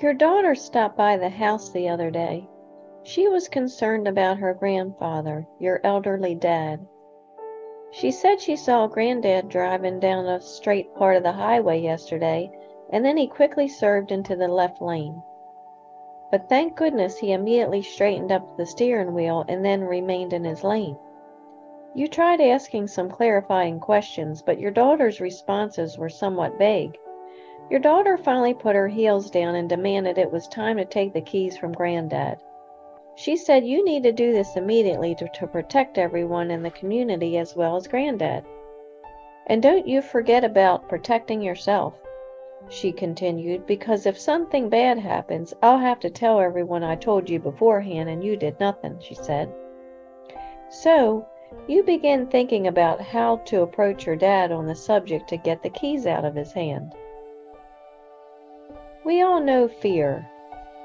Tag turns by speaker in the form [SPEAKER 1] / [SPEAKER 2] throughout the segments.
[SPEAKER 1] Your daughter stopped by the house the other day. She was concerned about her grandfather, your elderly dad. She said she saw Granddad driving down a straight part of the highway yesterday, and then he quickly swerved into the left lane. But thank goodness he immediately straightened up the steering wheel and then remained in his lane. You tried asking some clarifying questions, but your daughter's responses were somewhat vague. Your daughter finally put her heels down and demanded it was time to take the keys from Granddad. She said you need to do this immediately to, to protect everyone in the community as well as Granddad. And don't you forget about protecting yourself, she continued, because if something bad happens, I'll have to tell everyone I told you beforehand and you did nothing, she said. So, you begin thinking about how to approach your dad on the subject to get the keys out of his hand. We all know fear.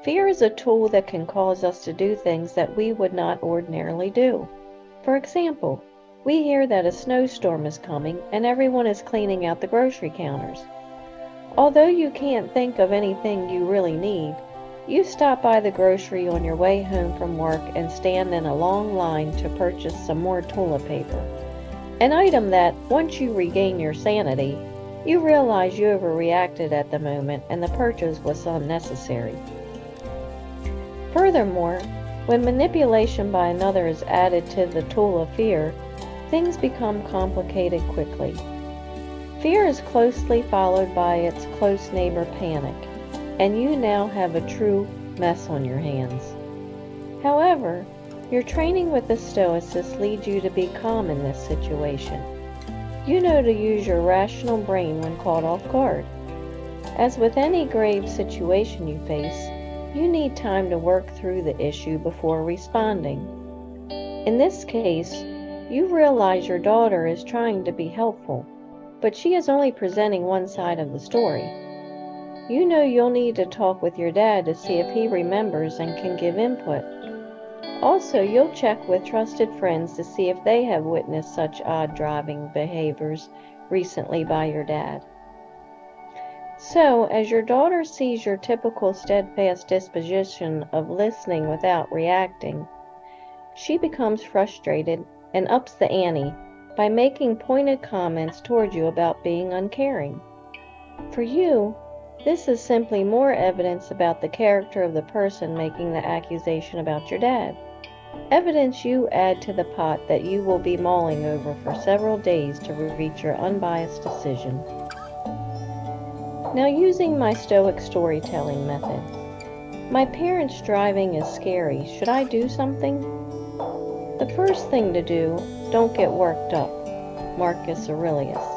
[SPEAKER 1] Fear is a tool that can cause us to do things that we would not ordinarily do. For example, we hear that a snowstorm is coming and everyone is cleaning out the grocery counters. Although you can't think of anything you really need, you stop by the grocery on your way home from work and stand in a long line to purchase some more toilet paper. An item that, once you regain your sanity, you realize you overreacted at the moment and the purchase was unnecessary. Furthermore, when manipulation by another is added to the tool of fear, things become complicated quickly. Fear is closely followed by its close neighbor panic, and you now have a true mess on your hands. However, your training with the Stoicess leads you to be calm in this situation. You know to use your rational brain when caught off guard. As with any grave situation you face, you need time to work through the issue before responding. In this case, you realize your daughter is trying to be helpful, but she is only presenting one side of the story. You know you'll need to talk with your dad to see if he remembers and can give input. Also, you'll check with trusted friends to see if they have witnessed such odd driving behaviors recently by your dad. So, as your daughter sees your typical steadfast disposition of listening without reacting, she becomes frustrated and ups the ante by making pointed comments toward you about being uncaring. For you, this is simply more evidence about the character of the person making the accusation about your dad. Evidence you add to the pot that you will be mulling over for several days to reach your unbiased decision. Now, using my Stoic storytelling method, my parents' driving is scary. Should I do something? The first thing to do, don't get worked up. Marcus Aurelius.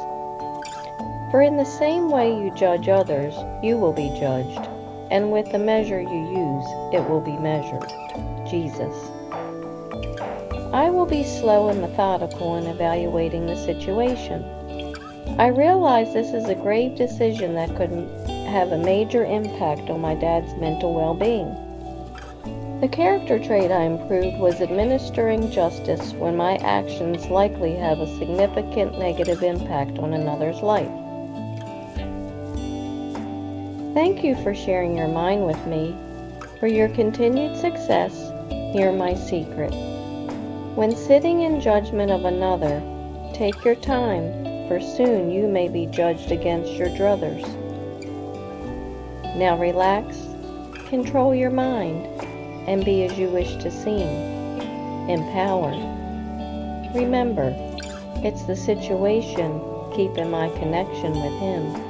[SPEAKER 1] For in the same way you judge others, you will be judged, and with the measure you use, it will be measured. Jesus. I will be slow and methodical in evaluating the situation. I realize this is a grave decision that could have a major impact on my dad's mental well being. The character trait I improved was administering justice when my actions likely have a significant negative impact on another's life. Thank you for sharing your mind with me. For your continued success, hear my secret. When sitting in judgment of another, take your time for soon you may be judged against your druthers. Now relax, control your mind, and be as you wish to seem. Empower. Remember, it's the situation keeping my connection with Him.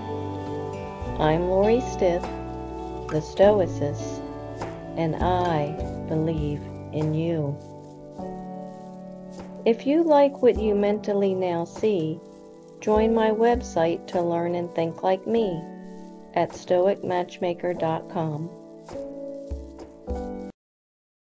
[SPEAKER 1] I'm Lori Stith, the Stoicess, and I believe in you. If you like what you mentally now see, Join my website to learn and think like me at stoicmatchmaker.com.